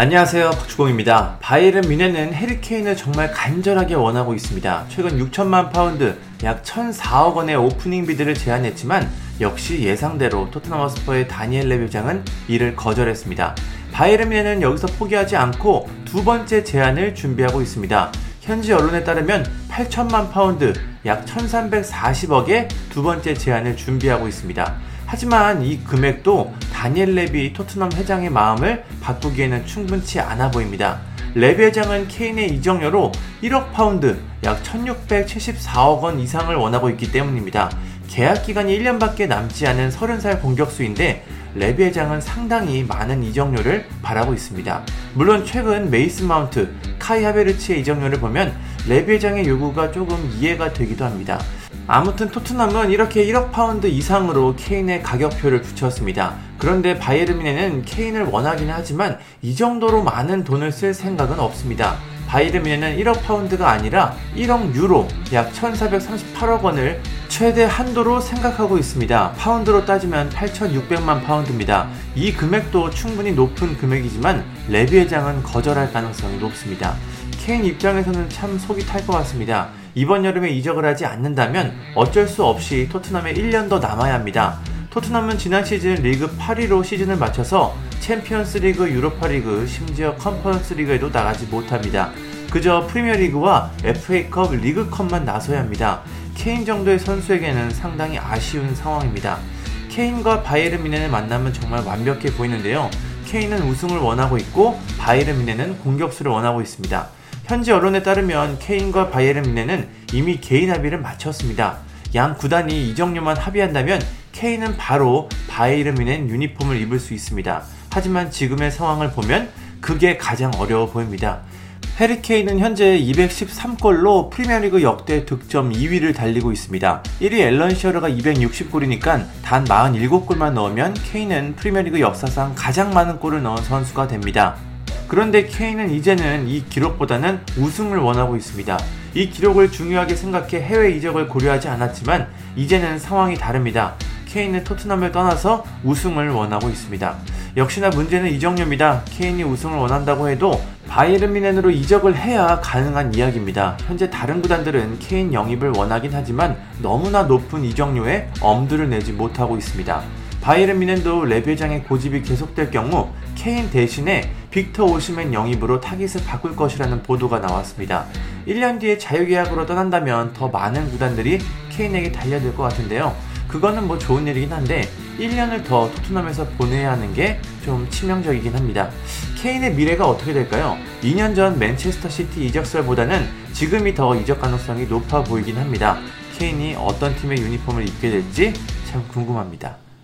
안녕하세요 박주공입니다. 바이에른 뮌헨은 해리 케인을 정말 간절하게 원하고 있습니다. 최근 6천만 파운드 약 1,004억 원의 opening bid를 제안했지만 역시 예상대로 토트넘 핫스퍼의 다니엘 레비 회장은 이를 거절했습니다. 바이에른 뮌헨은 여기서 포기하지 않고 두 번째 제안을 준비하고 있습니다. 현지 언론에 따르면 8천만 파운드 약 1,340억의 두 번째 제안을 준비하고 있습니다. 하지만 이 금액도 다니엘 레비 토트넘 회장의 마음을 바꾸기에는 충분치 않아 보입니다. 레비 회장은 케인의 이적료로 1억 파운드, 약 1674억 원 이상을 원하고 있기 때문입니다. 계약 기간이 1년밖에 남지 않은 30살 공격수인데 레비 회장은 상당히 많은 이적료를 바라고 있습니다. 물론 최근 메이슨 마운트, 카이 하베르치의 이적료를 보면 레비 회장의 요구가 조금 이해가 되기도 합니다. 아무튼 토트넘은 이렇게 1억 파운드 이상으로 케인의 가격표를 붙였습니다. 그런데 바이에른 뮌헨은 케인을 원하긴 하지만 이 정도로 많은 돈을 쓸 생각은 없습니다. 바이에른 뮌헨은 1억 파운드가 아니라 1억 유로, 약 1438억 원을 최대 한도로 생각하고 있습니다. 파운드로 따지면 8,600만 파운드입니다. 이 금액도 충분히 높은 금액이지만 레비 회장은 거절할 가능성이 높습니다. 케인 입장에서는 참 속이 탈 것 같습니다. 이번 여름에 이적을 하지 않는다면 어쩔 수 없이 토트넘에 1년 더 남아야 합니다. 토트넘은 지난 시즌 리그 8위로 시즌을 마쳐서 챔피언스 리그, 유로파 리그, 심지어 컨퍼런스 리그에도 나가지 못합니다. 그저 프리미어 리그와 FA컵, 리그컵만 나서야 합니다. 케인 정도의 선수에게는 상당히 아쉬운 상황입니다. 케인과 바이에른 뮌헨을 만나면 정말 완벽해 보이는데요. 케인은 우승을 원하고 있고 바이에른 미넨은 공격수를 원하고 있습니다. 현지 언론에 따르면 케인과 바이에른 뮌헨은 이미 개인 합의를 마쳤습니다. 양 구단이 이적료만 합의한다면 케인은 바로 바이에른 뮌헨 유니폼을 입을 수 있습니다. 하지만 지금의 상황을 보면 그게 가장 어려워 보입니다. 해리 케인은 현재 213골로 프리미어리그 역대 득점 2위를 달리고 있습니다. 1위 앨런 시어러가 260골이니까 단 47골만 넣으면 케인은 프리미어리그 역사상 가장 많은 골을 넣은 선수가 됩니다. 그런데 케인은 이제는 이 기록보다는 우승을 원하고 있습니다. 이 기록을 중요하게 생각해 해외 이적을 고려하지 않았지만 이제는 상황이 다릅니다. 케인은 토트넘을 떠나서 우승을 원하고 있습니다. 역시나 문제는 이적료입니다. 케인이 우승을 원한다고 해도 바이에른 미넨으로 이적을 해야 가능한 이야기입니다. 현재 다른 구단들은 케인 영입을 원하긴 하지만 너무나 높은 이적료에 엄두를 내지 못하고 있습니다. 바이에른 미넨도 레베장의 고집이 계속될 경우 케인 대신에 빅터 오시멘 영입으로 타깃을 바꿀 것이라는 보도가 나왔습니다. 1년 뒤에 자유계약으로 떠난다면 더 많은 구단들이 케인에게 달려들 것 같은데요. 그거는 뭐 좋은 일이긴 한데 1년을 더 토트넘에서 보내야 하는 게 좀 치명적이긴 합니다. 케인의 미래가 어떻게 될까요? 2년 전 맨체스터 시티 이적설보다는 지금이 더 이적 가능성이 높아 보이긴 합니다. 케인이 어떤 팀의 유니폼을 입게 될지 참 궁금합니다.